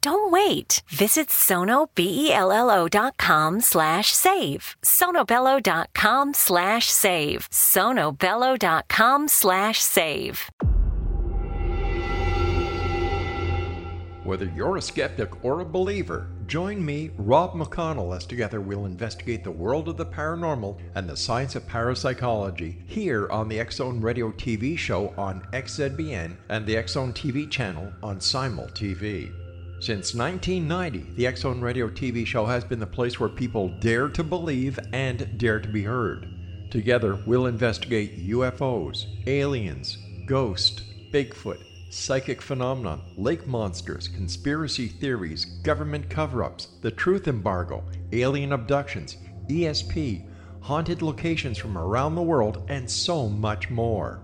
Don't wait. Visit sonobello.com slash save. sonobello.com slash save. sonobello.com slash save. Whether you're a skeptic or a believer, join me, Rob McConnell, as together we'll investigate the world of the paranormal and the science of parapsychology here on the Zone Radio TV show on XZBN and the Zone TV channel on Simul TV. Since 1990, the X Zone Radio TV show has been the place where people dare to believe and dare to be heard. Together, we'll investigate UFOs, aliens, ghosts, Bigfoot, psychic phenomena, lake monsters, conspiracy theories, government cover ups, the truth embargo, alien abductions, ESP, haunted locations from around the world, and so much more.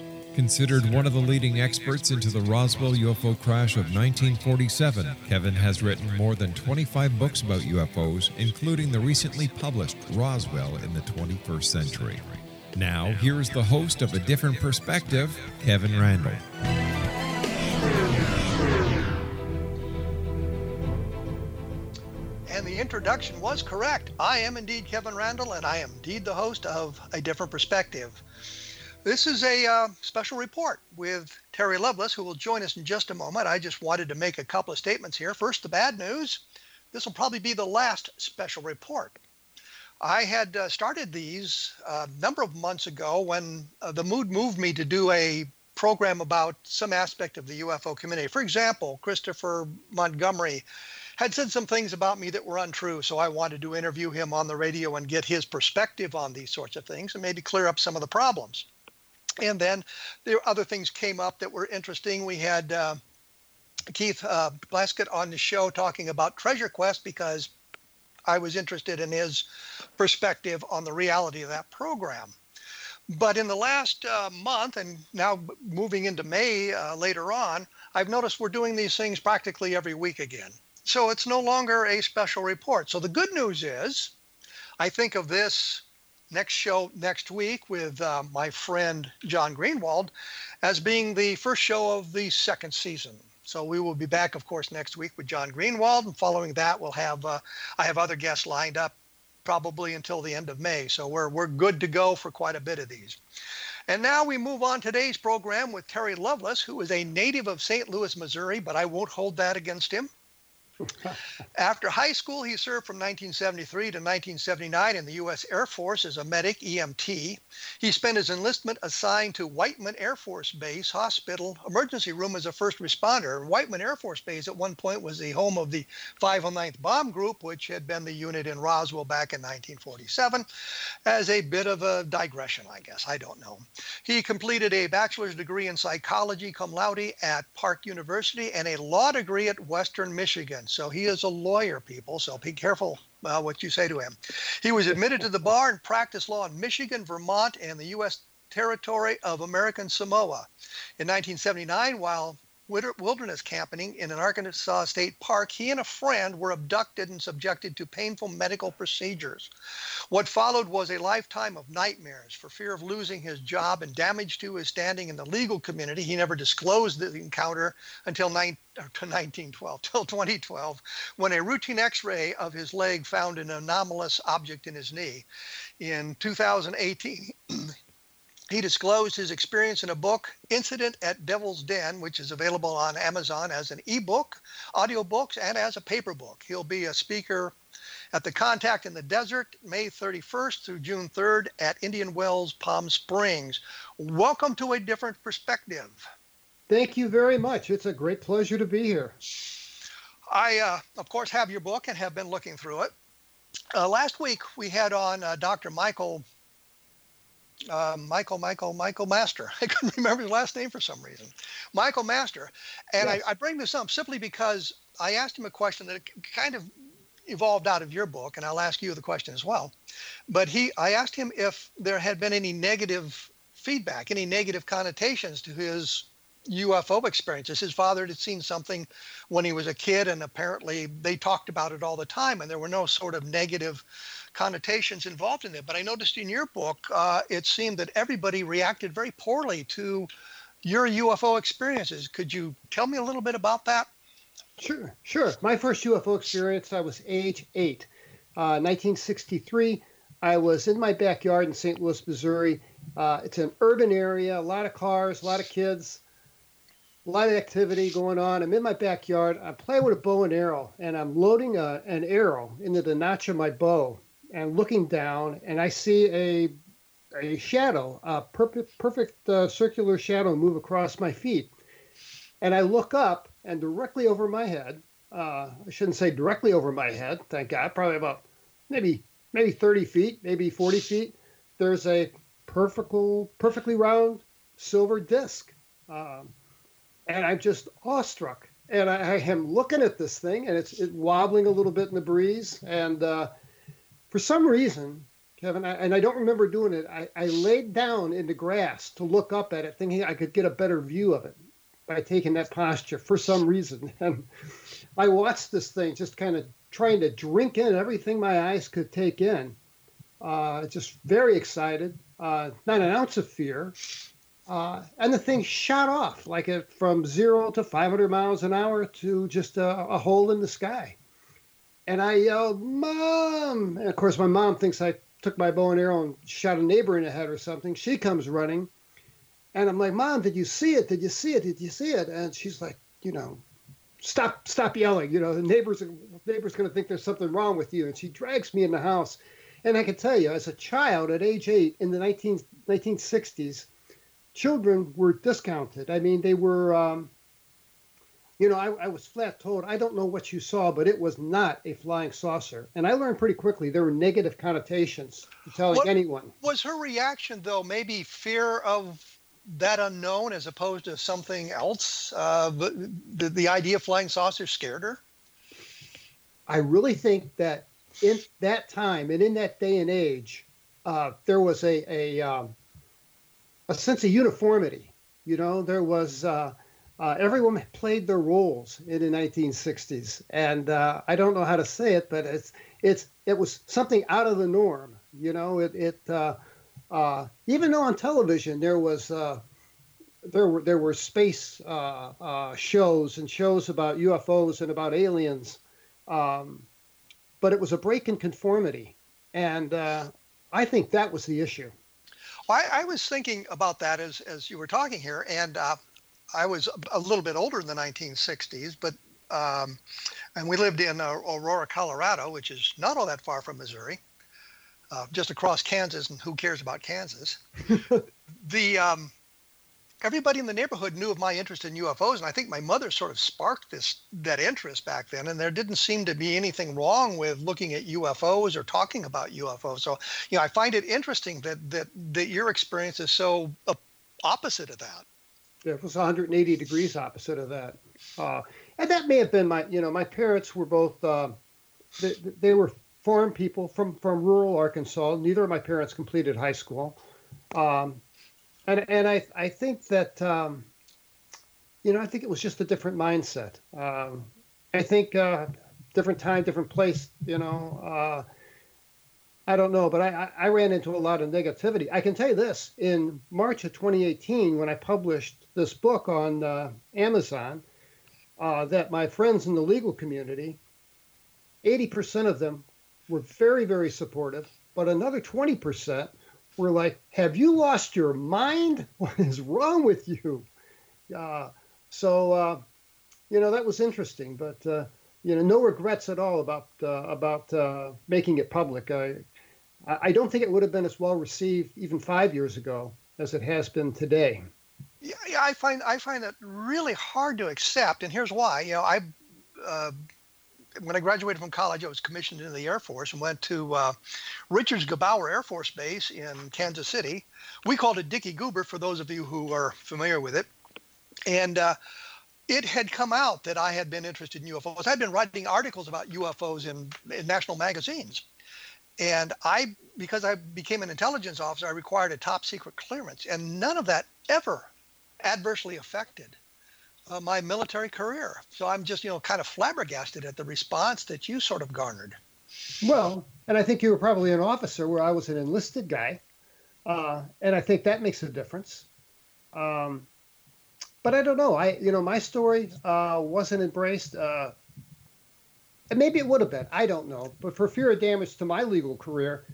Considered one of the leading experts into the Roswell UFO crash of 1947, Kevin has written more than 25 books about UFOs, including the recently published Roswell in the 21st Century. Now, here is the host of A Different Perspective, Kevin Randle. And the introduction was correct. I am indeed Kevin Randle, and I am indeed the host of A Different Perspective. This is a uh, special report with Terry Lovelace, who will join us in just a moment. I just wanted to make a couple of statements here. First, the bad news this will probably be the last special report. I had uh, started these a number of months ago when uh, the mood moved me to do a program about some aspect of the UFO community. For example, Christopher Montgomery had said some things about me that were untrue, so I wanted to interview him on the radio and get his perspective on these sorts of things and maybe clear up some of the problems. And then there other things came up that were interesting. We had uh, Keith uh, on the show talking about Treasure Quest because I was interested in his perspective on the reality of that program. But in the last uh, month, and now moving into May uh, later on, I've noticed we're doing these things practically every week again. So it's no longer a special report. So the good news is, I think of this next show next week with uh, my friend John Greenewald as being the first show of the second season. So we will be back, of course, next week with John Greenewald, and following that, we'll have uh, I have other guests lined up, probably until the end of May. So we're we're good to go for quite a bit of these. And now we move on today's program with Terry Lovelace, who is a native of St. Louis, Missouri, but I won't hold that against him. After high school, he served from 1973 to 1979 in the U.S. Air Force as a medic, EMT. He spent his enlistment assigned to Whiteman Air Force Base Hospital emergency room as a first responder. Whiteman Air Force Base at one point was the home of the 509th Bomb Group, which had been the unit in Roswell back in 1947. As a bit of a digression, I guess, I don't know. He completed a bachelor's degree in psychology cum laude at Park University and a law degree at Western Michigan. So he is a lawyer, people. So be careful uh, what you say to him. He was admitted to the bar and practiced law in Michigan, Vermont, and the U.S. territory of American Samoa. In 1979, while wilderness camping in an Arkansas state park, he and a friend were abducted and subjected to painful medical procedures. What followed was a lifetime of nightmares for fear of losing his job and damage to his standing in the legal community. He never disclosed the encounter until uh, 19, to 1912, till 2012, when a routine X-ray of his leg found an anomalous object in his knee. In 2018, he disclosed his experience in a book, Incident at Devil's Den, which is available on Amazon as an ebook, audiobooks, and as a paper book. He'll be a speaker at the Contact in the Desert, May 31st through June 3rd at Indian Wells, Palm Springs. Welcome to a different perspective. Thank you very much. It's a great pleasure to be here. I, uh, of course, have your book and have been looking through it. Uh, last week we had on uh, Dr. Michael uh, Michael, Michael, Michael Master. I couldn't remember his last name for some reason. Michael Master. And yes. I, I, bring this up simply because I asked him a question that kind of evolved out of your book, and I'll ask you the question as well. But he, I asked him if there had been any negative feedback, any negative connotations to his UFO experiences. His father had seen something when he was a kid, and apparently they talked about it all the time, and there were no sort of negative connotations involved in it. But I noticed in your book, uh, it seemed that everybody reacted very poorly to your UFO experiences. Could you tell me a little bit about that? Sure, sure. My first UFO experience, I was age eight, uh, 1963. I was in my backyard in St. Louis, Missouri. Uh, it's an urban area, a lot of cars, a lot of kids, a lot of activity going on. I'm in my backyard. I'm playing with a bow and arrow, and I'm loading a, an arrow into the notch of my bow and looking down, and I see a a shadow, a perfect perfect uh, circular shadow move across my feet, and I look up, and directly over my head, uh, I shouldn't say directly over my head, thank God, probably about maybe maybe 30 feet, maybe 40 feet. There's a perfectly perfectly round silver disc, um, and I'm just awestruck. And I, I, am looking at this thing, and it's it wobbling a little bit in the breeze, and uh, for some reason, Kevin, I, and I don't remember doing it, I, I laid down in the grass to look up at it, thinking I could get a better view of it by taking that posture for some reason. And I watched this thing just kind of trying to drink in everything my eyes could take in. Uh, just very excited, uh, not an ounce of fear. Uh, and the thing shot off like it from zero to 500 miles an hour to just a, a hole in the sky. And I yelled, Mom! And of course, my mom thinks I took my bow and arrow and shot a neighbor in the head or something. She comes running. And I'm like, Mom, did you see it? Did you see it? Did you see it? And she's like, you know, stop, stop yelling. You know, the neighbor's, neighbor's going to think there's something wrong with you. And she drags me in the house. And I can tell you, as a child at age eight in the 19, 1960s, children were discounted. I mean, they were, um, you know, I, I, was flat told, I don't know what you saw, but it was not a flying saucer. And I learned pretty quickly there were negative connotations to telling what, anyone. Was her reaction, though, maybe fear of that unknown as opposed to something else? Uh, the, the idea of flying saucers scared her? I really think that in that time and in that day and age, uh, there was a, a, um, a sense of uniformity. You know, there was. Uh, uh, everyone played their roles in the 1960s, and uh, I don't know how to say it, but it's it's it was something out of the norm. You know, it it uh, uh even though on television there was uh, there were there were space uh, shows and shows about UFOs and about aliens, um, but it was a break in conformity, and I think that was the issue. Well, I, I, was thinking about that as as you were talking here, and I was a little bit older in the 1960s, but um, and we lived in uh, Aurora, Colorado, which is not all that far from Missouri, uh, just across Kansas. And who cares about Kansas? the um, everybody in the neighborhood knew of my interest in UFOs, and I think my mother sort of sparked this that interest back then. And there didn't seem to be anything wrong with looking at UFOs or talking about UFOs. So, you know, I find it interesting that that that your experience is so uh, opposite of that. It was 180 degrees opposite of that. Uh, and that may have been my, you know, my parents were both, uh, they, they, were farm people from, from rural Arkansas. Neither of my parents completed high school. Um, and, and I, I think that, um, you know, I think it was just a different mindset. Um, I think uh, different time, different place, you know, uh, I don't know, but I, I ran into a lot of negativity. I can tell you this in March of 2018, when I published this book on uh, Amazon, uh, that my friends in the legal community, 80% of them were very, very supportive, but another 20% were like, Have you lost your mind? What is wrong with you? Uh, so, uh, you know, that was interesting, but uh, you know, no regrets at all about uh, about uh, making it public. I, I don't think it would have been as well received even five years ago as it has been today. Yeah, yeah I find I find that really hard to accept, and here's why. You know, I uh, when I graduated from college, I was commissioned into the Air Force and went to uh, Richards Gebaur Air Force Base in Kansas City. We called it Dickey Goober for those of you who are familiar with it, and. Uh, it had come out that I had been interested in UFOs. I'd been writing articles about UFOs in, in national magazines. And I, because I became an intelligence officer, I required a top secret clearance, and none of that ever adversely affected uh, my military career. So I'm just, you know, kind of flabbergasted at the response that you sort of garnered. Well, and I think you were probably an officer where I was an enlisted guy, uh, and I think that makes a difference. Um, but I don't know. I, you know, my story uh, wasn't embraced. Uh, and maybe it would have been. I don't know. But for fear of damage to my legal career,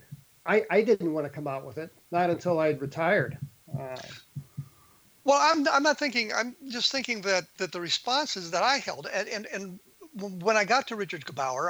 I, I didn't want to come out with it. Not until I had retired. Uh, well, I'm, I'm not thinking. I'm just thinking that that the responses that I held, and and, and when I got to Richard Gebaur.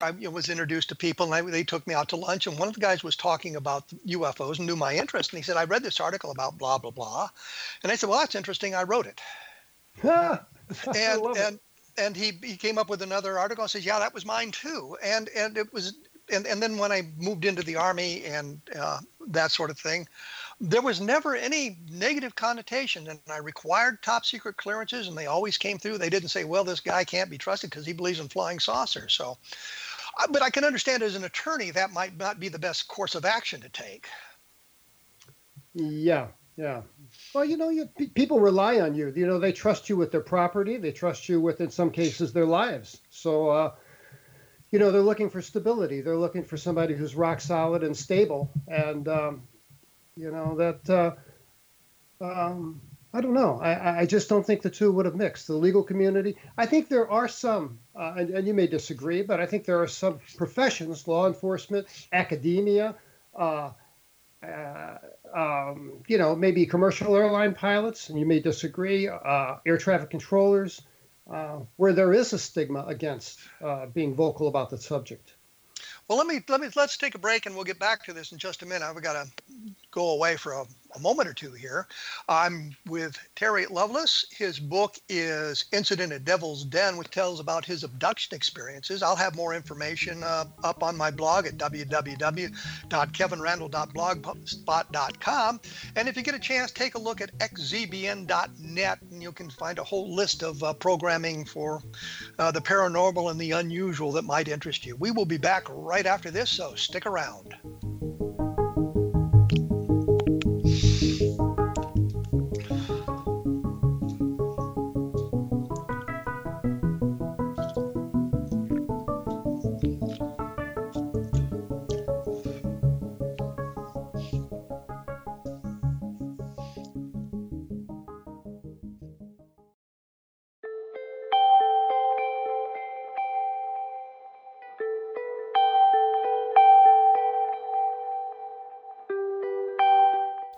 I was introduced to people and I, they took me out to lunch and one of the guys was talking about UFOs and knew my interest. And he said, I read this article about blah, blah, blah. And I said, well, that's interesting. I wrote it. and, and, and he, he came up with another article and says, yeah, that was mine too. And, and it was and, and then when I moved into the army and uh, that sort of thing, there was never any negative connotation. And I required top secret clearances, and they always came through. They didn't say, "Well, this guy can't be trusted because he believes in flying saucers." So, uh, but I can understand as an attorney that might not be the best course of action to take. Yeah, yeah. Well, you know, you, people rely on you. You know, they trust you with their property. They trust you with, in some cases, their lives. So. Uh, you know, they're looking for stability. They're looking for somebody who's rock solid and stable. And, um, you know, that, uh, um, I don't know. I, I just don't think the two would have mixed. The legal community, I think there are some, uh, and, and, you may disagree, but I think there are some professions, law enforcement, academia, uh, uh, um, you know, maybe commercial airline pilots, and you may disagree, uh, air traffic controllers, uh, where there is a stigma against uh, being vocal about the subject. Well, let me let me let's take a break and we'll get back to this in just a minute. I've got to go away for a, a moment or two here. I'm with Terry Lovelace. His book is Incident at Devil's Den, which tells about his abduction experiences. I'll have more information uh, up on my blog at www.kevinrandle.blogspot.com. And if you get a chance, take a look at xzbn.net, and you can find a whole list of uh, programming for uh, the paranormal and the unusual that might interest you. We will be back right after this, so stick around.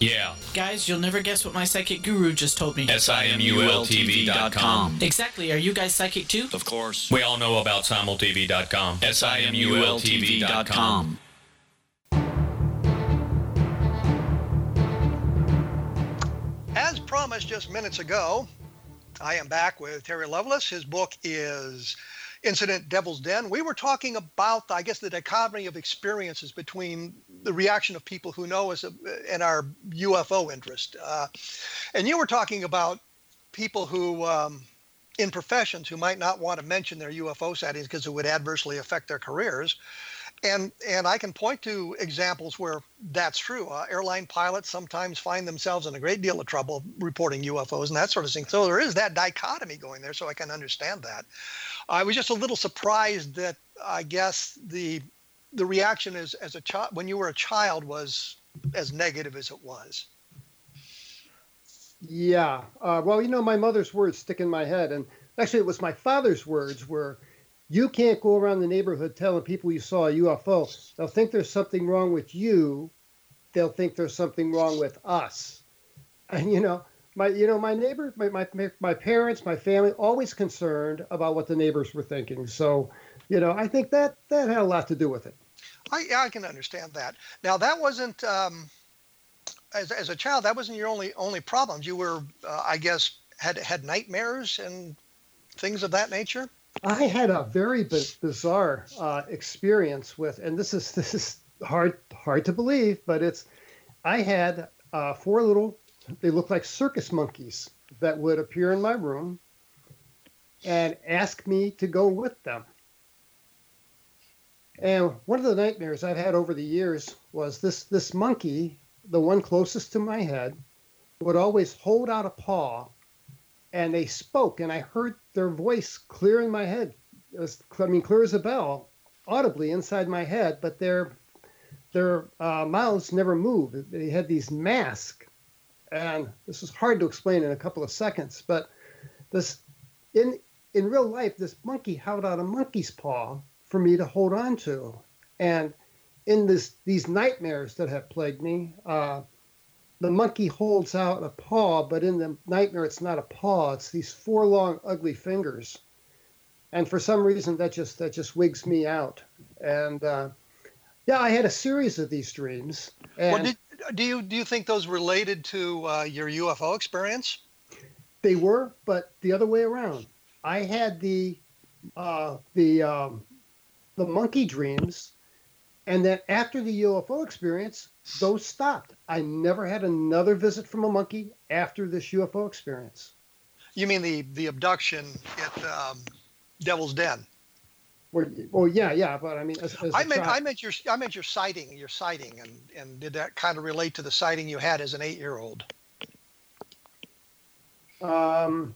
Yeah. Guys, you'll never guess what my psychic guru just told me. S-I-M-U-L-T-V.com. Exactly. Are you guys psychic too? Of course. We all know about simultv.com. S-I-M-U-L-T-V.com. As promised just minutes ago, I am back with Terry Lovelace. His book is Incident Devil's Den. We were talking about, I guess, the dichotomy of experiences between the reaction of people who know us uh, and our UFO interest. Uh, and you were talking about people who, um, in professions, who might not want to mention their UFO sightings because it would adversely affect their careers. And and I can point to examples where that's true. Uh, airline pilots sometimes find themselves in a great deal of trouble reporting UFOs and that sort of thing. So there is that dichotomy going there. So I can understand that. I was just a little surprised that I guess the the reaction as as a child when you were a child was as negative as it was. Yeah. Uh, well, you know, my mother's words stick in my head, and actually, it was my father's words where you can't go around the neighborhood telling people you saw a UFO. They'll think there's something wrong with you. They'll think there's something wrong with us. And you know, my you know my neighbors my my my parents, my family, always concerned about what the neighbors were thinking. So, you know, I think that that had a lot to do with it. I I can understand that. Now that wasn't. Um, as, as a child, that wasn't your only only problems. You were, uh, I guess, had had nightmares and things of that nature. I had a very bizarre uh, experience with, and this is this is hard hard to believe, but it's. I had uh, four little. They looked like circus monkeys that would appear in my room, and ask me to go with them. And one of the nightmares I've had over the years was this this monkey, the one closest to my head, would always hold out a paw and they spoke and I heard their voice clear in my head. It was, I mean, clear as a bell, audibly inside my head, but their their uh, mouths never moved. They had these masks, and this is hard to explain in a couple of seconds. But this in in real life, this monkey held out a monkey's paw for me to hold on to, and in this these nightmares that have plagued me. Uh, the monkey holds out a paw, but in the nightmare, it's not a paw. It's these four long, ugly fingers, and for some reason, that just that just wigs me out. And uh, yeah, I had a series of these dreams. And well, did, do you do you think those related to uh, your UFO experience? They were, but the other way around. I had the uh, the um, the monkey dreams, and then after the UFO experience, those stopped. I never had another visit from a monkey after this UFO experience. You mean the the abduction at um, Devil's Den? Well, well, yeah, yeah, but I mean, as, as I meant I meant your I meant your sighting, your sighting, and and did that kind of relate to the sighting you had as an eight year old? Um,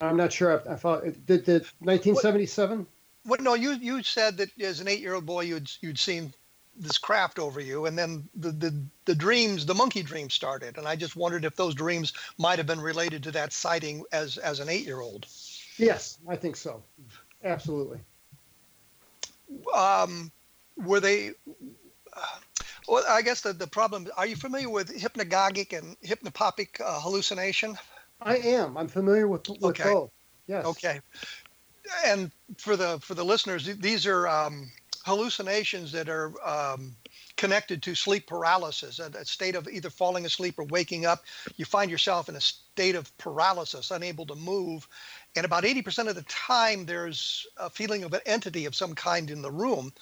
I'm not sure. I, I thought did did 1977. What, no, you you said that as an eight year old boy you'd you'd seen this craft over you and then the, the the dreams the monkey dreams started and i just wondered if those dreams might have been related to that sighting as as an eight year old yes i think so absolutely um were they uh, well i guess the, the problem are you familiar with hypnagogic and hypnopompic uh, hallucination i am i'm familiar with, with okay. both yes okay and for the for the listeners these are um hallucinations that are um, connected to sleep paralysis, a, a, state of either falling asleep or waking up. You find yourself in a state of paralysis, unable to move. And about 80% of the time, there's a feeling of an entity of some kind in the room.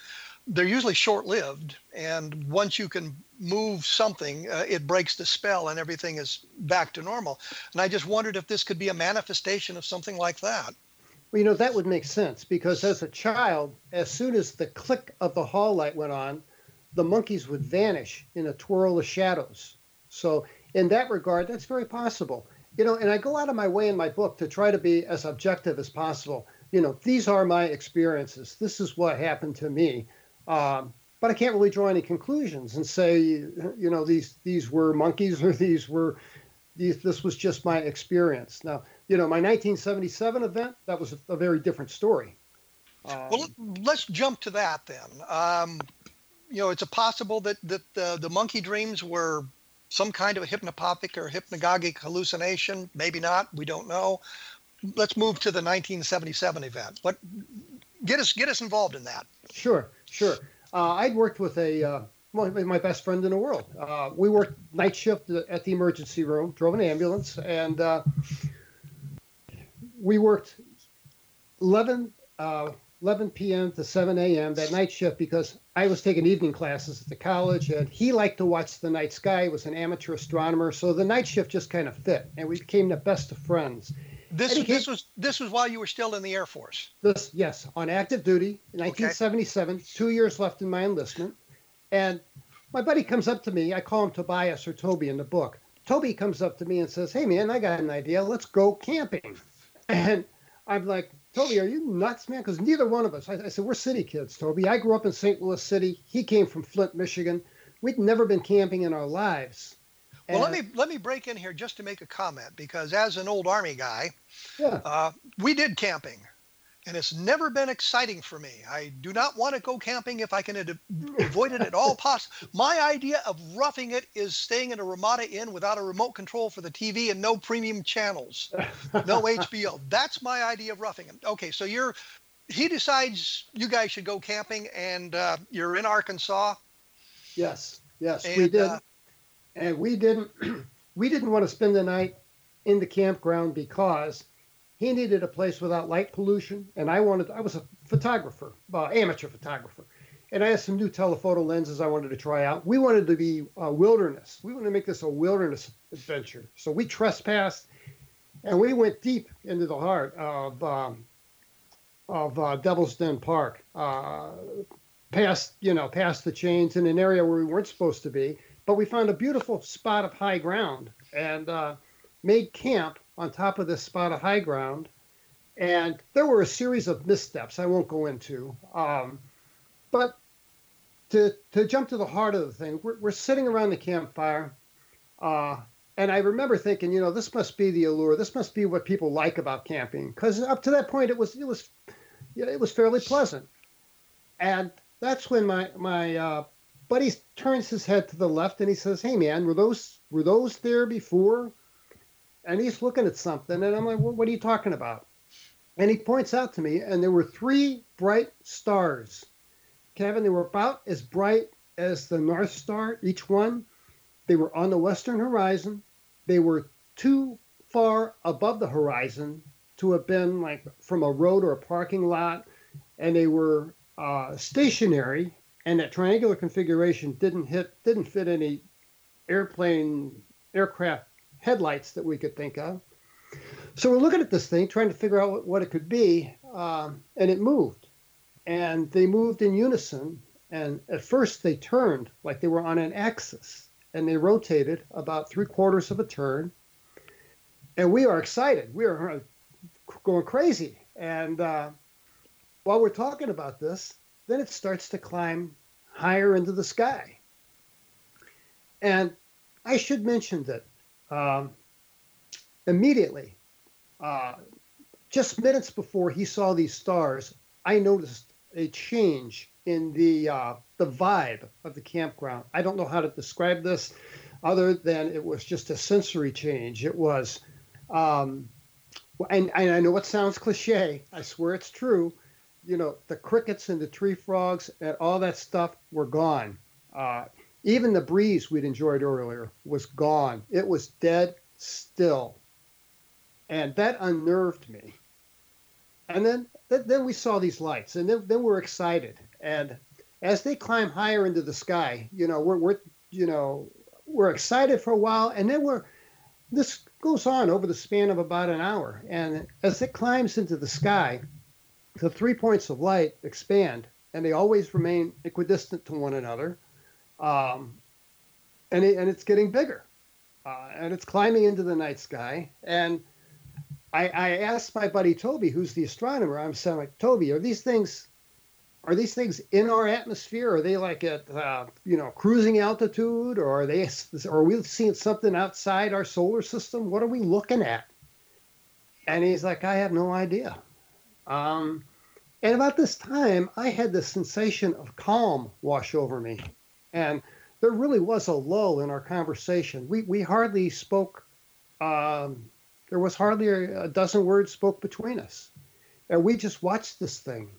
They're usually short lived. And once you can move something, uh, it breaks the spell and everything is back to normal. And I just wondered if this could be a manifestation of something like that. Well, you know, that would make sense because as a child, as soon as the click of the hall light went on, the monkeys would vanish in a twirl of shadows. So, in that regard, that's very possible. You know, and I go out of my way in my book to try to be as objective as possible. You know, these are my experiences. This is what happened to me. Um, but I can't really draw any conclusions and say, you know, these these were monkeys or these were these. This was just my experience. Now, you know, my 1977 event, that was a, very different story. Um, well, let's jump to that then. Um, you know, it's a possible that, that the, the monkey dreams were some kind of a hypnopompic or hypnagogic hallucination. Maybe not. We don't know. Let's move to the 1977 event. What get us get us involved in that? Sure, sure. Uh, I'd worked with a uh, my best friend in the world. Uh, we worked night shift at the emergency room, drove an ambulance, and uh, we worked 11, uh, 11 p.m. to 7 a.m. that night shift because I was taking evening classes at the college and he liked to watch the night sky. He was an amateur astronomer. So the night shift just kind of fit and we became the best of friends. This, this was this was while you were still in the Air Force. This yes, on active duty, 1977. Okay. Two years left in my enlistment, and my buddy comes up to me. I call him Tobias or Toby in the book. Toby comes up to me and says, "Hey man, I got an idea. Let's go camping." And I'm like, Toby, are you nuts, man? Because neither one of us, I, I, said, we're city kids, Toby. I grew up in St. Louis City. He came from Flint, Michigan. We'd never been camping in our lives. Well, let me let me break in here just to make a comment because as an old army guy, yeah. uh, we did camping and it's never been exciting for me. I do not want to go camping if I can ad- avoid it at all possible. My idea of roughing it is staying in a Ramada Inn without a remote control for the TV and no premium channels, no HBO. That's my idea of roughing it. Okay, so you're he decides you guys should go camping, and uh, you're in Arkansas. Yes, yes, and, we did, uh, and we didn't. we didn't want to spend the night in the campground because he needed a place without light pollution, and I wanted. I was a photographer, uh, amateur photographer, and I had some new telephoto lenses I wanted to try out. We wanted to be uh, wilderness. We wanted to make this a wilderness adventure. So we trespassed, and we went deep into the heart of um, of uh, Devil's Den Park, uh, past you know past the chains in an area where we weren't supposed to be. But we found a beautiful spot of high ground and uh, made camp on top of this spot of high ground. And there were a series of missteps I won't go into. Um, but to, to jump to the heart of the thing, we're, we're sitting around the campfire. Uh, and I remember thinking, you know, this must be the allure. This must be what people like about camping, because up to that point, it was it was, know, it was fairly pleasant. And that's when my my uh, buddy turns his head to the left and he says, "Hey, man, were those were those there before?" And he's looking at something, and I'm like, well, "What are you talking about?" And he points out to me, and there were three bright stars. Kevin, they were about as bright as the North Star, each one. They were on the western horizon. They were too far above the horizon to have been like from a road or a parking lot, and they were uh, stationary. And that triangular configuration didn't hit, didn't fit any airplane, aircraft headlights that we could think of. So we're looking at this thing, trying to figure out what, it could be, um, and it moved. And they moved in unison. And at first, they turned like they were on an axis and they rotated about three quarters of a turn. And we are excited. We are uh, going crazy. And uh, while we're talking about this, then it starts to climb higher into the sky. And I should mention that um, immediately, uh, just minutes before he saw these stars, I noticed a change in the uh, the vibe of the campground. I don't know how to describe this, other than it was just a sensory change. It was, um, and, and I know it sounds cliche. I swear it's true. You know, the crickets and the tree frogs and all that stuff were gone. Uh, even the breeze we'd enjoyed earlier was gone. It was dead still, and that unnerved me. And then, then we saw these lights, and then, then we're excited and as they climb higher into the sky, you know, we're, we're you know, we're excited for a while, and then we're this goes on over the span of about an hour. And as it climbs into the sky, the three points of light expand, and they always remain equidistant to one another. Um, and, it, and it's getting bigger. Uh, and it's climbing into the night sky. And I, I asked my buddy Toby, who's the astronomer, I'm saying, like, Toby, are these things are these things in our atmosphere? Are they like at uh, you know cruising altitude, or are they? Are we seeing something outside our solar system? What are we looking at? And he's like, I have no idea. Um, and about this time, I had the sensation of calm wash over me, and there really was a lull in our conversation. We we hardly spoke. Um, there was hardly a dozen words spoke between us, and we just watched this thing.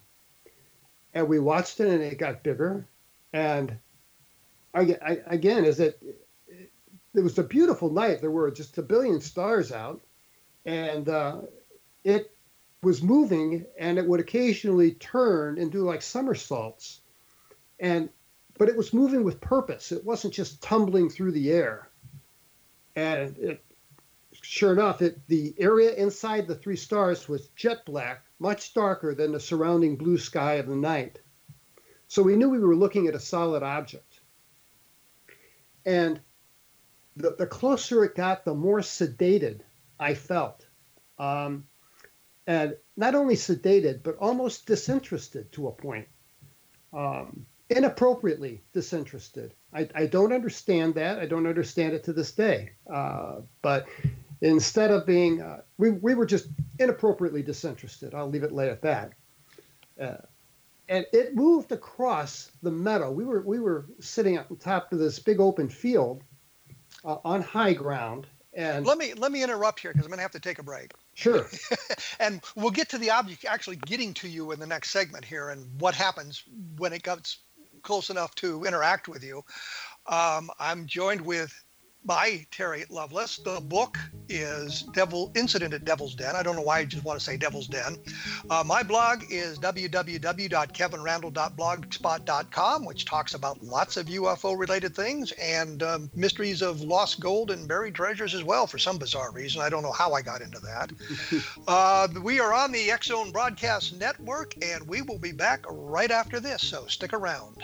And we watched it and it got bigger. And I, I, again is it it was a beautiful night. There were just a billion stars out. And uh, it was moving and it would occasionally turn and do like somersaults. And but it was moving with purpose it wasn't just tumbling through the air and it sure enough it the area inside the three stars was jet black much darker than the surrounding blue sky of the night. So we knew we were looking at a solid object. And the, the closer it got, the more sedated I felt. Um, and not only sedated, but almost disinterested to a point. Um, inappropriately disinterested. I, I, don't understand that. I don't understand it to this day. Uh, but instead of being, uh, we, we were just inappropriately disinterested. I'll leave it late at that. Uh, and it moved across the meadow. We were we were sitting on top of this big open field uh, on high ground. And let me let me interrupt here because I'm going to have to take a break. Sure. and we'll get to the object actually getting to you in the next segment here, and what happens when it gets close enough to interact with you. Um, I'm joined with by Terry Lovelace. The book is Devil Incident at Devil's Den. I don't know why I just want to say Devil's Den. Uh, my blog is www.kevinrandle.blogspot.com, which talks about lots of UFO related things and um, mysteries of lost gold and buried treasures as well for some bizarre reason. I don't know how I got into that. uh, we are on the X Zone Broadcast Network, and we will be back right after this, so stick around.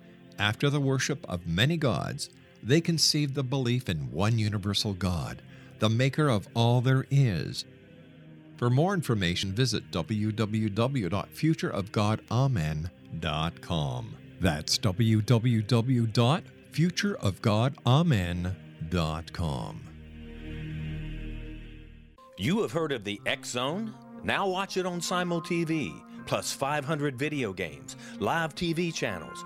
after the worship of many gods, they conceived the belief in one universal God, the maker of all there is. For more information, visit www.futureofgodamen.com. That's www.futureofgodamen.com. You have heard of the X Zone? Now watch it on Simul TV, plus 500 video games, live TV channels,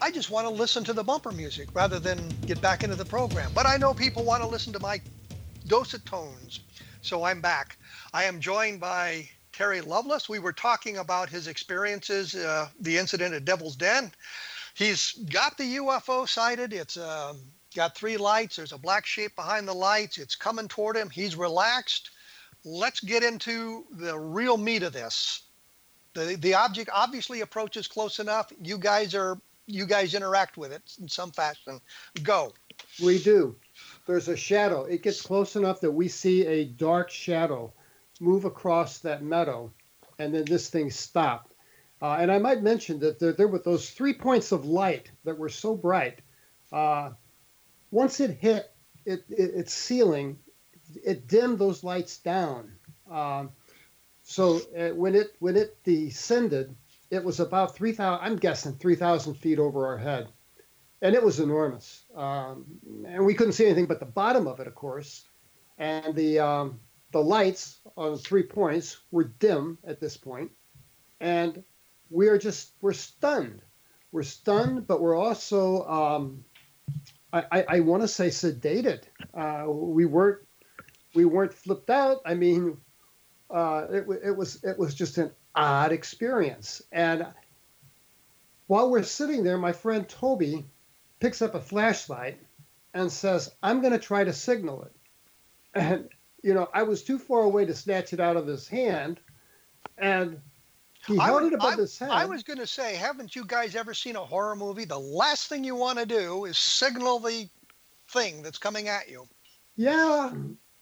I just want to listen to the bumper music rather than get back into the program. But I know people want to listen to my dulcet tones. So I'm back. I am joined by Terry Lovelace. We were talking about his experiences, uh, the incident at Devil's Den. He's got the UFO sighted. It's uh, got three lights. There's a black shape behind the lights. It's coming toward him. He's relaxed. Let's get into the real meat of this. The, the object obviously approaches close enough. You guys are you guys interact with it in some fashion. Go. We do. There's a shadow. It gets close enough that we see a dark shadow move across that meadow, and then this thing stopped. Uh, and I might mention that there, there, were those three points of light that were so bright. Uh, once it hit it, it, its ceiling, it dimmed those lights down. Um, so uh, when it when it descended, it was about three thousand. I'm guessing three thousand feet over our head, and it was enormous. Um, and we couldn't see anything but the bottom of it, of course. And the um, the lights on three points were dim at this point. and we are just we're stunned. We're stunned, but we're also um, I, I, I want to say sedated. Uh, we weren't we weren't flipped out. I mean, uh, it, it was it was just an odd experience. And while we're sitting there, my friend Toby picks up a flashlight and says, "I'm going to try to signal it." And you know, I was too far away to snatch it out of his hand, and he held it above I, his head. I was going to say, haven't you guys ever seen a horror movie? The last thing you want to do is signal the thing that's coming at you. Yeah,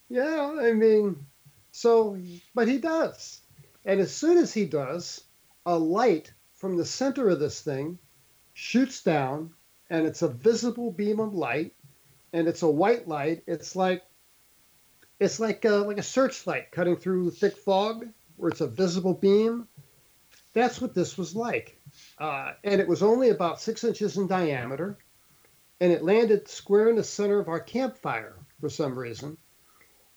yeah. I mean, so, but he does. And as soon as he does, a light from the center of this thing shoots down, and it's a visible beam of light, and it's a white light. It's like it's like a, like a searchlight cutting through thick fog, where it's a visible beam. That's what this was like, uh, and it was only about six inches in diameter, and it landed square in the center of our campfire for some reason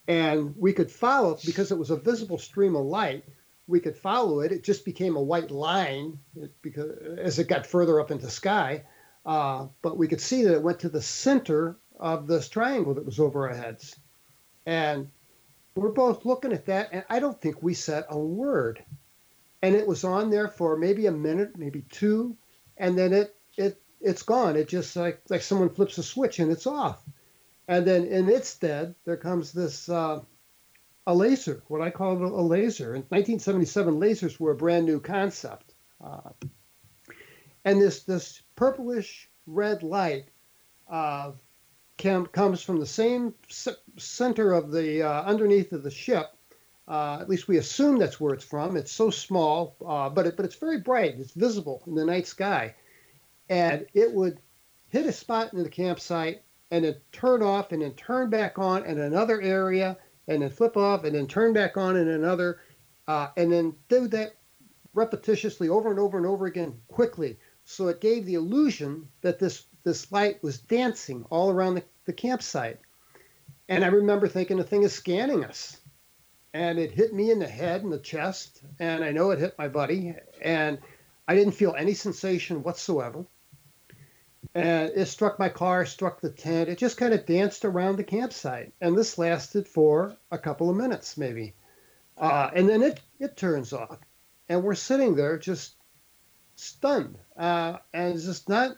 and we could follow it because it was a visible stream of light. We could follow it. It just became a white line because as it got further up into sky. Uh, but we could see that it went to the center of this triangle that was over our heads, and we're both looking at that, and I don't think we said a word. And it was on there for maybe a minute, maybe two, and then it it it's gone. It just like like someone flips a switch and it's off. And then in its stead, there comes this uh, a laser, what I call a laser. In 1977, lasers were a brand new concept. Uh, and this this purplish red light uh, can, comes from the same center of the uh, underneath of the ship. Uh, at least we assume that's where it's from. It's so small, uh, but it, but it's very bright. It's visible in the night sky, and it would hit a spot in the campsite and then turn off and then turn back on in another area and then flip off and then turn back on in another uh, and then do that repetitiously over and over and over again quickly. So it gave the illusion that this this light was dancing all around the, the campsite. And i remember thinking the thing is scanning us. And it hit me in the head and the chest and i know it hit my buddy. And i didn't feel any sensation whatsoever and it struck my car, struck the tent. It just kind of danced around the campsite, and this lasted for a couple of minutes, maybe. Uh, and then it it turns off, and we're sitting there just stunned, uh, and just not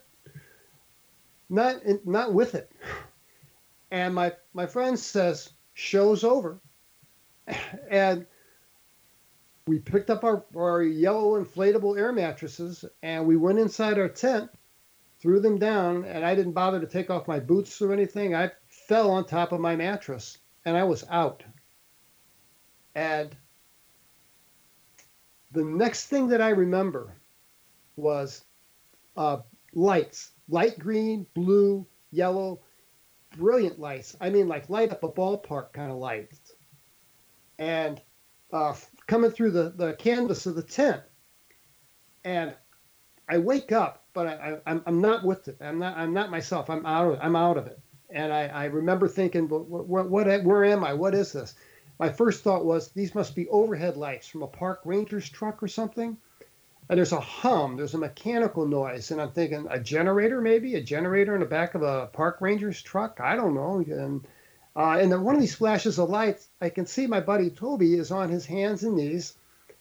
not not with it. And my my friend says, "Show's over," and we picked up our, our yellow inflatable air mattresses and we went inside our tent threw them down, and I didn't bother to take off my boots or anything. I fell on top of my mattress, and I was out. And the next thing that I remember was uh, lights, light green, blue, yellow, brilliant lights. I mean, like light up a ballpark kind of lights. And uh, coming through the, the canvas of the tent. And I wake up but I, am I'm not with it. I'm not I'm not myself. I'm out of I'm out of it. And I, I remember thinking, what, what, what, where am I? What is this? My first thought was these must be overhead lights from a park ranger's truck or something. And there's a hum, there's a mechanical noise, and I'm thinking a generator maybe, a generator in the back of a park ranger's truck. I don't know. And uh, and then one of these flashes of lights, I can see my buddy Toby is on his hands and knees.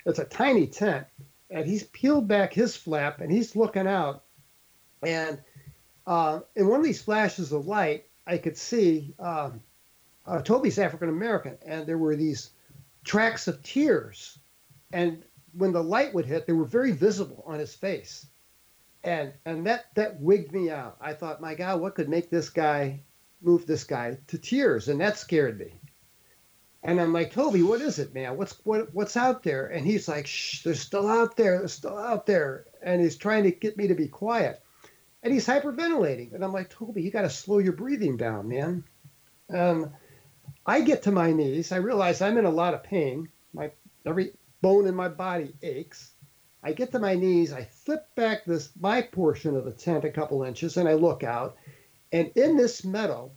It's a tiny tent, and he's peeled back his flap and he's looking out. And uh, in one of these flashes of light, I could see um, uh, Toby's African American, and there were these tracks of tears. And when the light would hit, they were very visible on his face. And and that that wigged me out. I thought, my God, what could make this guy move this guy to tears? And that scared me. And I'm like, Toby, what is it, man? What's what what's out there? And he's like, Shh, they're still out there. They're still out there. And he's trying to get me to be quiet. And he's hyperventilating. And I'm like, Toby, you got to slow your breathing down, man. Um, I get to my knees. I realize I'm in a lot of pain. My every bone in my body aches. I get to my knees. I flip back this my portion of the tent a couple inches, and I look out. And in this meadow,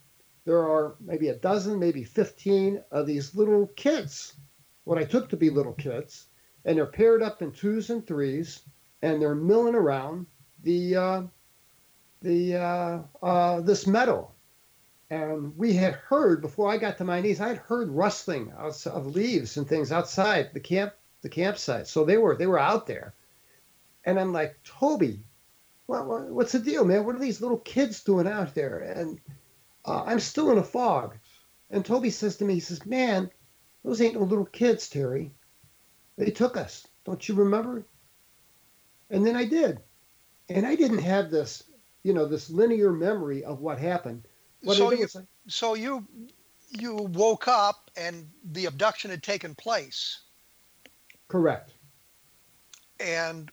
there are maybe a dozen, maybe 15 of these little kids, what I took to be little kids. and they're paired up in twos and threes, and they're milling around the uh, the uh, uh, this meadow. And we had heard before I got to my knees, I had heard rustling of leaves and things outside the camp the campsite. So they were they were out there, and I'm like, Toby, what, what, what's the deal, man? What are these little kids doing out there? And uh, I'm still in a fog. And Toby says to me, he says, man, those ain't no little kids, Terry. They took us. Don't you remember? And then I did. And I didn't have this, you know, this linear memory of what happened. What so you, so you you woke up and the abduction had taken place. Correct. And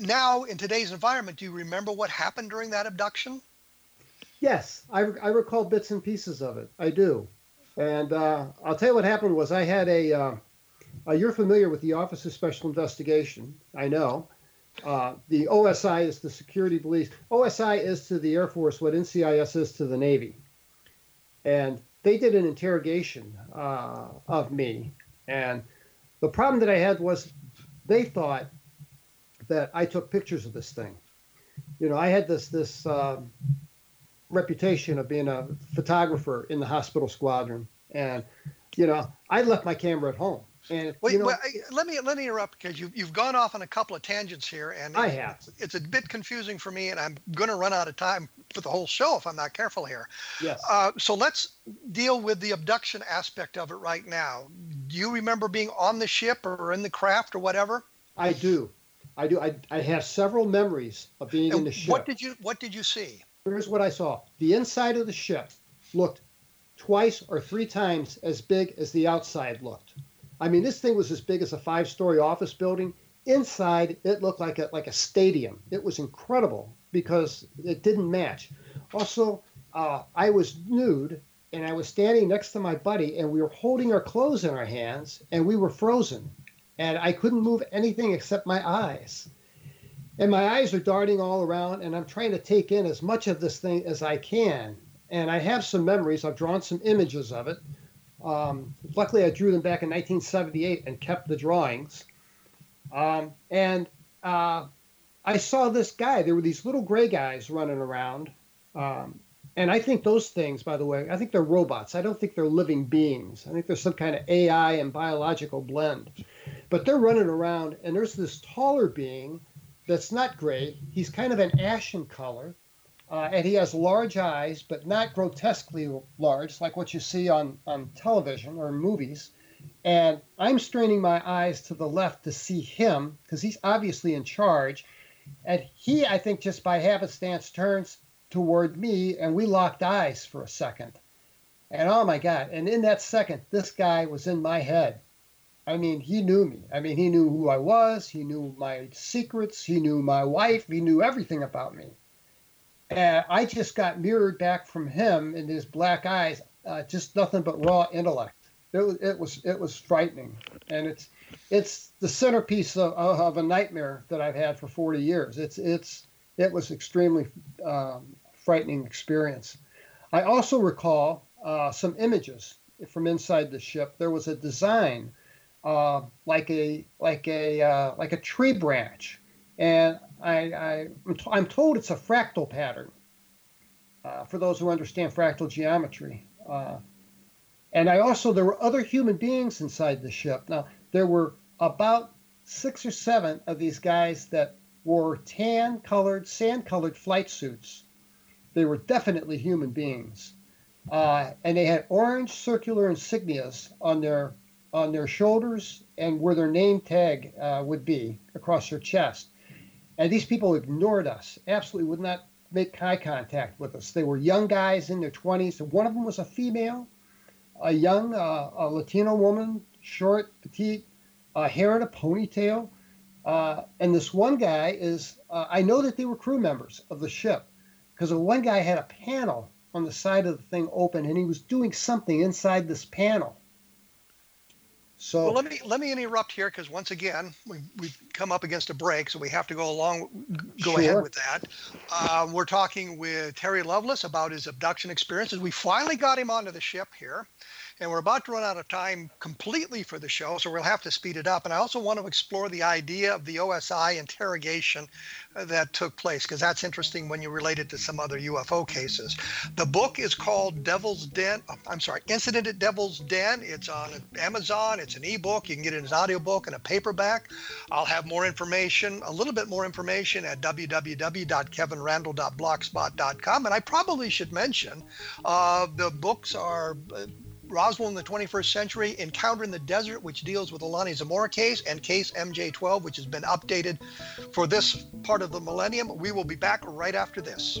now in today's environment, do you remember what happened during that abduction? Yes, I, I recall bits and pieces of it. I do. And uh, I'll tell you what happened was I had a, uh, uh, you're familiar with the Office of Special Investigation, I know. Uh, the OSI is the security police. OSI is to the Air Force what NCIS is to the Navy. And they did an interrogation uh, of me. And the problem that I had was they thought that I took pictures of this thing. You know, I had this this uh, reputation of being a photographer in the hospital squadron, and you know, I left my camera at home. And Wait, you know, well, let me let me interrupt because you've you've gone off on a couple of tangents here, and I have. It's, it's a bit confusing for me, and I'm going to run out of time for the whole show if I'm not careful here. Yes. Uh, so let's deal with the abduction aspect of it right now. Do you remember being on the ship or in the craft or whatever? I do. I do. I, I have several memories of being and in the ship. What did you What did you see? Here's what I saw. The inside of the ship looked twice or three times as big as the outside looked. I mean, this thing was as big as a five-story office building. Inside, it looked like a like a stadium. It was incredible because it didn't match. Also, uh, I was nude and I was standing next to my buddy, and we were holding our clothes in our hands, and we were frozen and I couldn't move anything except my eyes. And my eyes are darting all around, and I'm trying to take in as much of this thing as I can. And I have some memories. I've drawn some images of it. Um, luckily, I drew them back in 1978 and kept the drawings. Um, and uh, I saw this guy. There were these little gray guys running around. Um, and I think those things, by the way, I think they're robots. I don't think they're living beings. I think there's some kind of AI and biological blend. But they're running around, and there's this taller being that's not gray. He's kind of an ashen color, uh, and he has large eyes, but not grotesquely large, like what you see on, on television or movies. And I'm straining my eyes to the left to see him because he's obviously in charge. And he, I think, just by happenstance turns toward me, and we locked eyes for a second. And oh my God. And in that second, this guy was in my head. I mean, he knew me. I mean, he knew who I was. He knew my secrets. He knew my wife. He knew everything about me. And I just got mirrored back from him in his black eyes, uh, just nothing but raw intellect. It was, it was, it was frightening, and it's, it's the centerpiece of, of a nightmare that I've had for 40 years. It's, it's, it was extremely um, frightening experience. I also recall uh, some images from inside the ship. There was a design uh, like a like a uh, like a tree branch, and I, I I'm told it's a fractal pattern. Uh, for those who understand fractal geometry, uh, and I also there were other human beings inside the ship. Now there were about six or seven of these guys that wore tan colored, sand colored flight suits. They were definitely human beings. Uh, and they had orange circular insignias on their on their shoulders and where their name tag uh, would be across their chest. And these people ignored us, absolutely would not make eye contact with us. They were young guys in their 20s. One of them was a female, a young uh, a Latino woman, short, petite, uh, hair in a ponytail. Uh, and this one guy is, uh, I know that they were crew members of the ship because the one guy had a panel on the side of the thing open and he was doing something inside this panel. So well, let me let me interrupt here because once again we we've come up against a break, so we have to go along go sure. ahead with that. Um, we're talking with Terry Lovelace about his abduction experiences. We finally got him onto the ship here, And we're about to run out of time completely for the show, so we'll have to speed it up. And I also want to explore the idea of the OSI interrogation uh, that took place, because that's interesting when you relate it to some other UFO cases. The book is called Devil's Den. Uh, I'm sorry, Incident at Devil's Den. It's on Amazon. It's an ebook. You can get it as an audiobook and a paperback. I'll have more information, a little bit more information at www.kevinrandle.blogspot.com. And I probably should mention uh, the books are uh, Roswell in the 21st Century, Encounter in the Desert, which deals with the Lonnie Zamora case, and Case MJ12, which has been updated for this part of the millennium. We will be back right after this.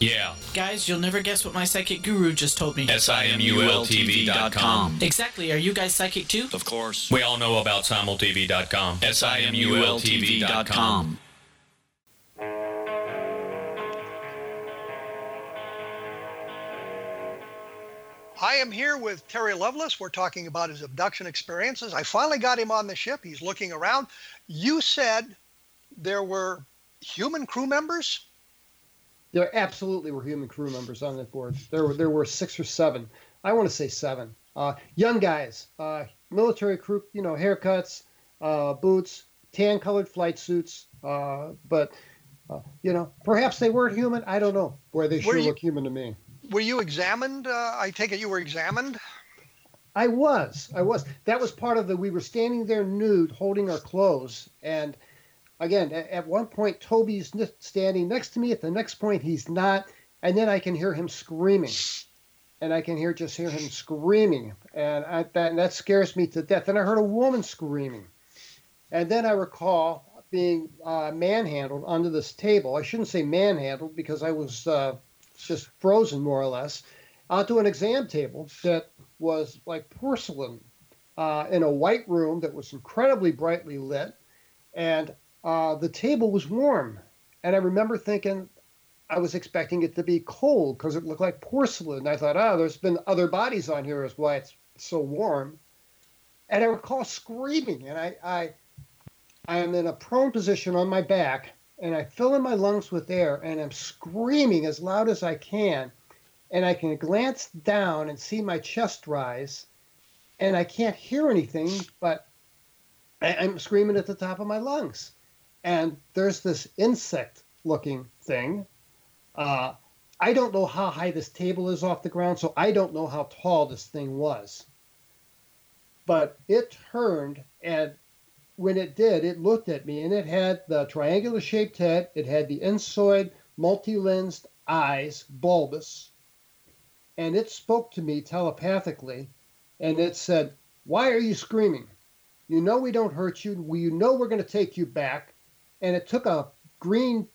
Yeah. Guys, you'll never guess what my psychic guru just told me. S-I-M-U-L-T-V.com. Exactly. Are you guys psychic too? Of course. We all know about simultv.com. S-I-M-U-L-T-V.com. I am here with Terry Lovelace. We're talking about his abduction experiences. I finally got him on the ship. He's looking around. You said there were human crew members? There absolutely were human crew members on that board. There were there were six or seven. I want to say seven. Uh, young guys, uh, military crew, you know, haircuts, uh, boots, tan-colored flight suits. Uh, but uh, you know, perhaps they weren't human. I don't know. Boy, they Were sure you- look human to me. Were you examined? Uh, I take it you were examined? I was. I was. That was part of the. We were standing there nude, holding our clothes, and again, at, at one point, Toby's standing next to me. At the next point, he's not, and then I can hear him screaming, and I can hear just hear him screaming, and I, that and that scares me to death. And I heard a woman screaming, and then I recall being uh, manhandled under this table. I shouldn't say manhandled because I was uh, just frozen more or less onto an exam table that was like porcelain uh, in a white room that was incredibly brightly lit, and uh, the table was warm. And I remember thinking I was expecting it to be cold because it looked like porcelain. I thought, oh, there's been other bodies on here, is why it's so warm. And I recall screaming, and I, I, I am in a prone position on my back, and I fill in my lungs with air, and I'm screaming as loud as I can and I can glance down and see my chest rise, and I can't hear anything, but I- I'm screaming at the top of my lungs. And there's this insect looking thing. Uh, I don't know how high this table is off the ground, so I don't know how tall this thing was. But it turned, and when it did, it looked at me, and it had the triangular shaped head, it had the inside multi lensed eyes, bulbous, and it spoke to me telepathically and it said, Why are you screaming? You know we don't hurt you. We, you know we're going to take you back. And it took a green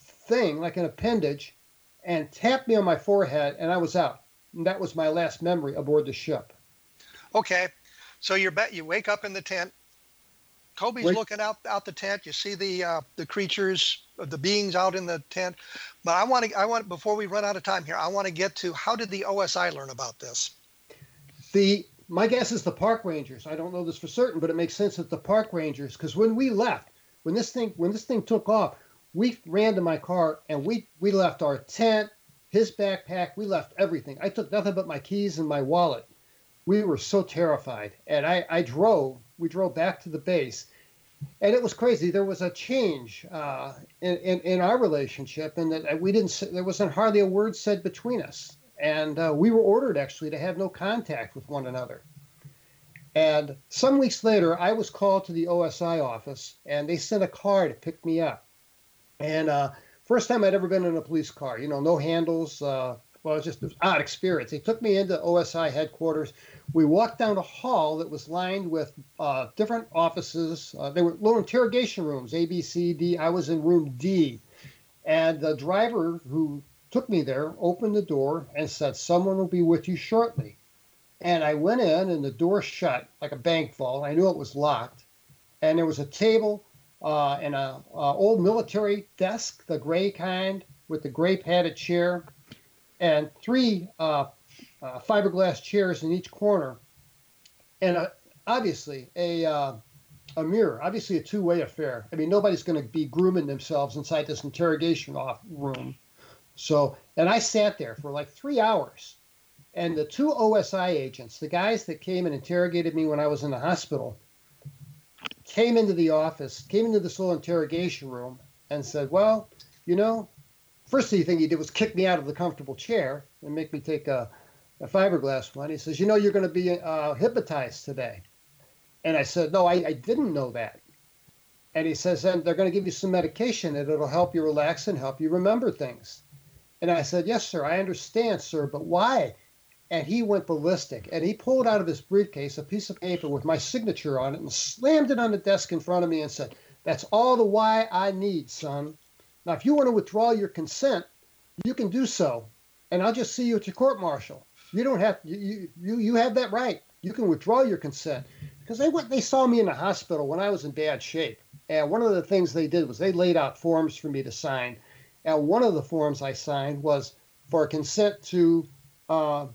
thing, like an appendage, and tapped me on my forehead, and I was out. And that was my last memory aboard the ship. Okay, so you're bet you wake up in the tent. Toby's Wait. looking out out the tent. You see the uh, the creatures, the beings out in the tent. But I want to I want before we run out of time here, I want to get to how did the OSI learn about this? The my guess is the park rangers. I don't know this for certain, but it makes sense that the park rangers, because when we left, when this thing when this thing took off, we ran to my car and we we left our tent, his backpack, we left everything. I took nothing but my keys and my wallet. We were so terrified, and I I drove. We drove back to the base, and it was crazy. There was a change uh, in, in, in our relationship, and that we didn't. There wasn't hardly a word said between us and uh, we were ordered actually to have no contact with one another. And some weeks later, I was called to the OSI office, and they sent a car to pick me up. And uh, first time I'd ever been in a police car, you know, no handles. Uh, well, it was just an odd experience. They took me into OSI headquarters. We walked down a hall that was lined with uh, different offices. Uh, they were little interrogation rooms, A, B, C, D. I was in room D. And the driver who took me there, opened the door, and said, Someone will be with you shortly. And I went in, and the door shut like a bank vault. I knew it was locked. And there was a table uh, and a, a old military desk, the gray kind, with the gray padded chair, and three uh, uh, fiberglass chairs in each corner, and a, obviously a uh, a mirror, obviously a two-way affair. I mean, nobody's going to be grooming themselves inside this interrogation off room. So, and I sat there for like three hours. And the two OSI agents, the guys that came and interrogated me when I was in the hospital, came into the office, came into this little interrogation room, and said, Well, you know, first thing he did was kick me out of the comfortable chair and make me take a, a fiberglass one. He says, You know, you're going to be uh, hypnotized today. And I said, No, I, I didn't know that. And he says, And they're going to give you some medication and it'll help you relax and help you remember things. And I said, Yes, sir, I understand, sir, but why? And he went ballistic and he pulled out of his briefcase a piece of paper with my signature on it and slammed it on the desk in front of me and said, That's all the why I need, son. Now, if you want to withdraw your consent, you can do so, and I'll just see you at your court martial. You don't have you you you have that right. You can withdraw your consent because they went they saw me in the hospital when I was in bad shape, and one of the things they did was they laid out forms for me to sign and one of the forms I signed was for consent to uh,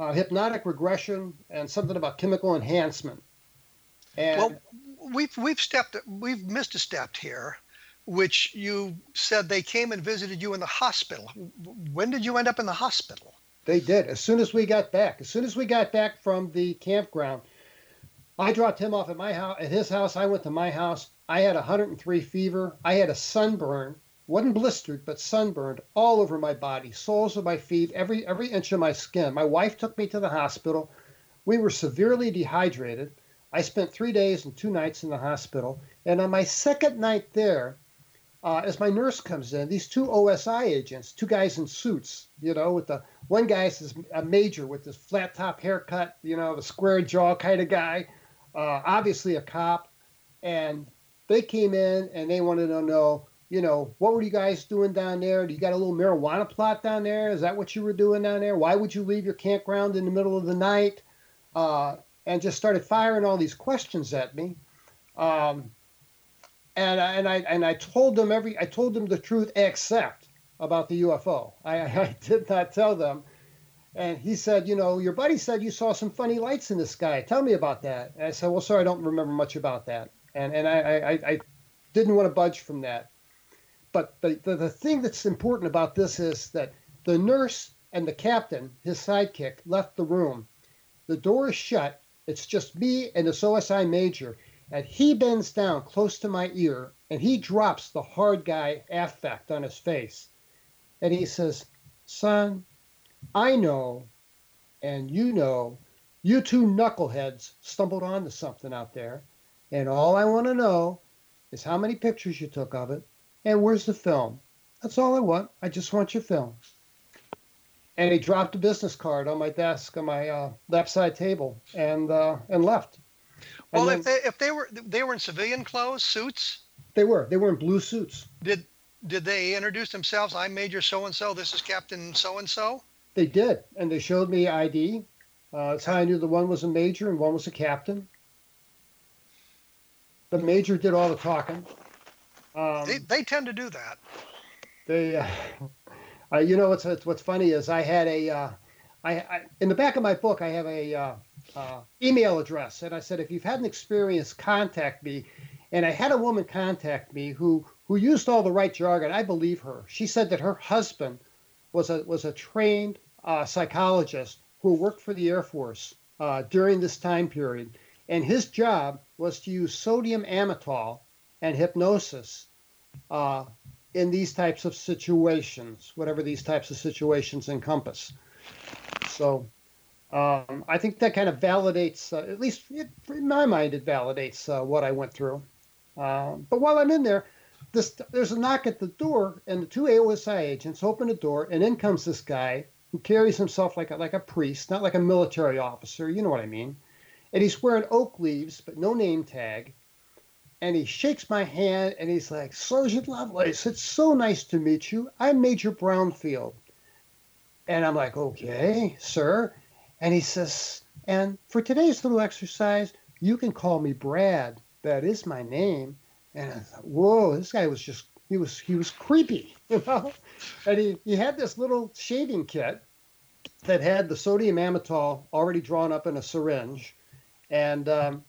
uh, hypnotic regression and something about chemical enhancement. And well, we've we've stepped we've missed a step here, which you said they came and visited you in the hospital. When did you end up in the hospital? They did as soon as we got back. As soon as we got back from the campground, I dropped him off at my house. At his house, I went to my house. I had a 103 fever. I had a sunburn wasn't blistered, but sunburned all over my body, soles of my feet, every every inch of my skin. My wife took me to the hospital. We were severely dehydrated. I spent three days and two nights in the hospital. And on my second night there, uh, as my nurse comes in, these two OSI agents, two guys in suits, you know, with the one guy is a major with this flat top haircut, you know, the square jaw kind of guy, uh, obviously a cop. And they came in and they wanted to know you know, what were you guys doing down there? Do you got a little marijuana plot down there? Is that what you were doing down there? Why would you leave your campground in the middle of the night? Uh, and just started firing all these questions at me. Um, and I, and I and I told them every I told them the truth except about the UFO. I, I did not tell them. And he said, you know, your buddy said you saw some funny lights in the sky. Tell me about that. And I said, well, sir, I don't remember much about that. And and I I, I didn't want to budge from that. But the, the, the thing that's important about this is that the nurse and the captain, his sidekick, left the room. The door is shut. It's just me and this OSI major. And he bends down close to my ear and he drops the hard guy affect on his face. And he says, Son, I know, and you know, you two knuckleheads stumbled onto something out there. And all I want to know is how many pictures you took of it and where's the film? That's all I want. I just want your film. And he dropped a business card on my desk on my uh, left side table and uh, and left. Well, then, if they if they were they were in civilian clothes, suits. They were. They were in blue suits. Did did they introduce themselves? I'm Major so and so. This is Captain so and so. They did, and they showed me ID. Uh, that's how I knew the one was a major and one was a captain. The major did all the talking. Um, they, they tend to do that. They, uh, uh, you know, what's what's funny is I had a, uh, I, I, in the back of my book I have a uh, uh, email address, and I said if you've had an experience, contact me. And I had a woman contact me who who used all the right jargon. I believe her. She said that her husband was a was a trained uh, psychologist who worked for the Air Force during this time period, and his job was to use sodium amytal and hypnosis uh, in these types of situations, whatever these types of situations encompass. So um, I think that kind of validates, uh, at least it, in my mind, it validates uh, what I went through. Um, but while I'm in there, this, there's a knock at the door, and the two AOSI agents open the door, and in comes this guy who carries himself like a, like a priest, not like a military officer. You know what I mean? And he's wearing oak leaves, but no name tag and he shakes my hand and he's like, Sergeant Lovelace, it's so nice to meet you. I'm Major Brownfield. And I'm like, okay, sir. And he says, and for today's little exercise, you can call me Brad. That is my name. And I thought, whoa, this guy was just, he was, he was creepy, you know? And he, he had this little shaving kit that had the sodium amytal already drawn up in a syringe. And um,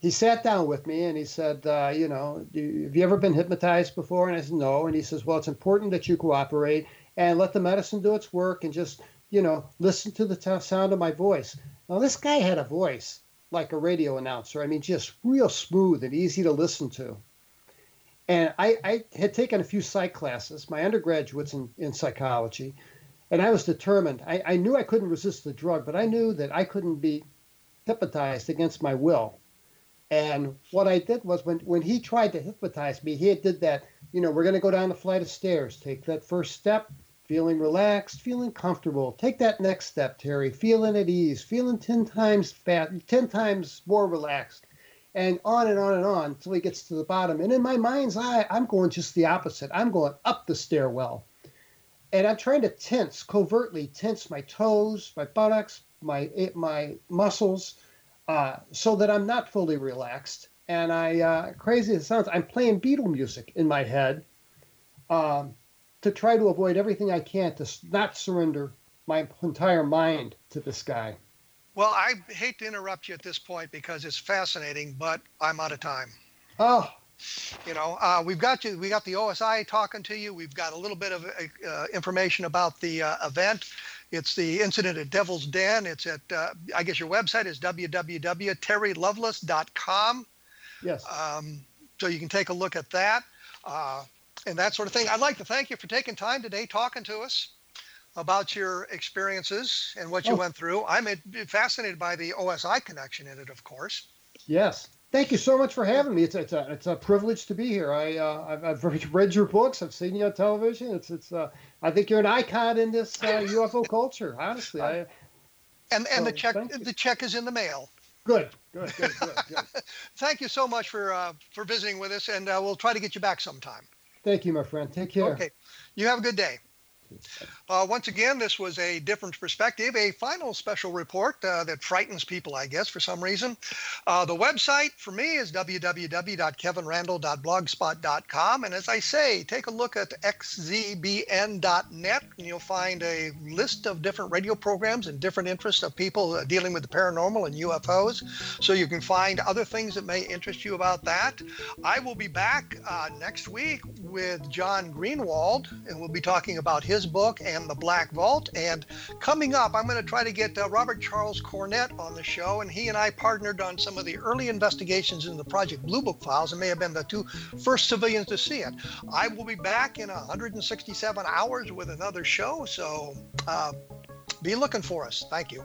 he sat down with me and he said, uh, you know, have you ever been hypnotized before? And I said, no. And he says, well, it's important that you cooperate and let the medicine do its work and just, you know, listen to the t- sound of my voice. Now, this guy had a voice like a radio announcer. I mean, just real smooth and easy to listen to. And I, I had taken a few psych classes, my undergraduates in, in psychology, and I was determined. I, I knew I couldn't resist the drug, but I knew that I couldn't be hypnotized against my will. And what I did was when, when he tried to hypnotize me, he did that, you know, we're going to go down the flight of stairs. Take that first step, feeling relaxed, feeling comfortable. Take that next step, Terry, feeling at ease, feeling 10 times fat, 10 times more relaxed. And on and on and on until he gets to the bottom. And in my mind's eye, I'm going just the opposite. I'm going up the stairwell. And I'm trying to tense, covertly tense my toes, my buttocks, my eh, my muscles, uh, so that I'm not fully relaxed. And I, uh, crazy as it sounds, I'm playing Beatle music in my head um, to try to avoid everything I can to not surrender my entire mind to this guy. Well, I hate to interrupt you at this point because it's fascinating, but I'm out of time. Oh, you know, uh, we've got you. We got the OSI talking to you. We've got a little bit of uh, information about the uh, event. It's the incident at Devil's Den. It's at, uh, I guess your website is www.terrylovelace.com. Yes. Um, so you can take a look at that uh, and that sort of thing. I'd like to thank you for taking time today talking to us about your experiences and what you oh. went through. I'm fascinated by the OSI connection in it, of course. Yes. Thank you so much for having me. It's, it's a it's a privilege to be here. I uh, I've, I've, read your books. I've seen you on television. It's it's uh, I think you're an icon in this uh, UFO culture. Honestly, I. And and so, the check the check is in the mail. Good, good, good, good. good. thank you so much for uh, for visiting with us, and uh, we'll try to get you back sometime. Thank you, my friend. Take care. Okay, you have a good day. Uh, once again, this was a different perspective, a final special report uh, that frightens people, I guess, for some reason. Uh, the website for me is www.kevinrandle.blogspot.com. And as I say, take a look at xzbn.net and you'll find a list of different radio programs and different interests of people uh, dealing with the paranormal and UFOs. So you can find other things that may interest you about that. I will be back uh, next week with John Greenewald, and we'll be talking about his his book and the Black Vault. And coming up, I'm going to try to get uh, Robert Charles Cornett on the show, and he and I partnered on some of the early investigations in the Project Blue Book files, and may have been the two first civilians to see it. I will be back in 167 hours with another show, so uh, be looking for us. Thank you.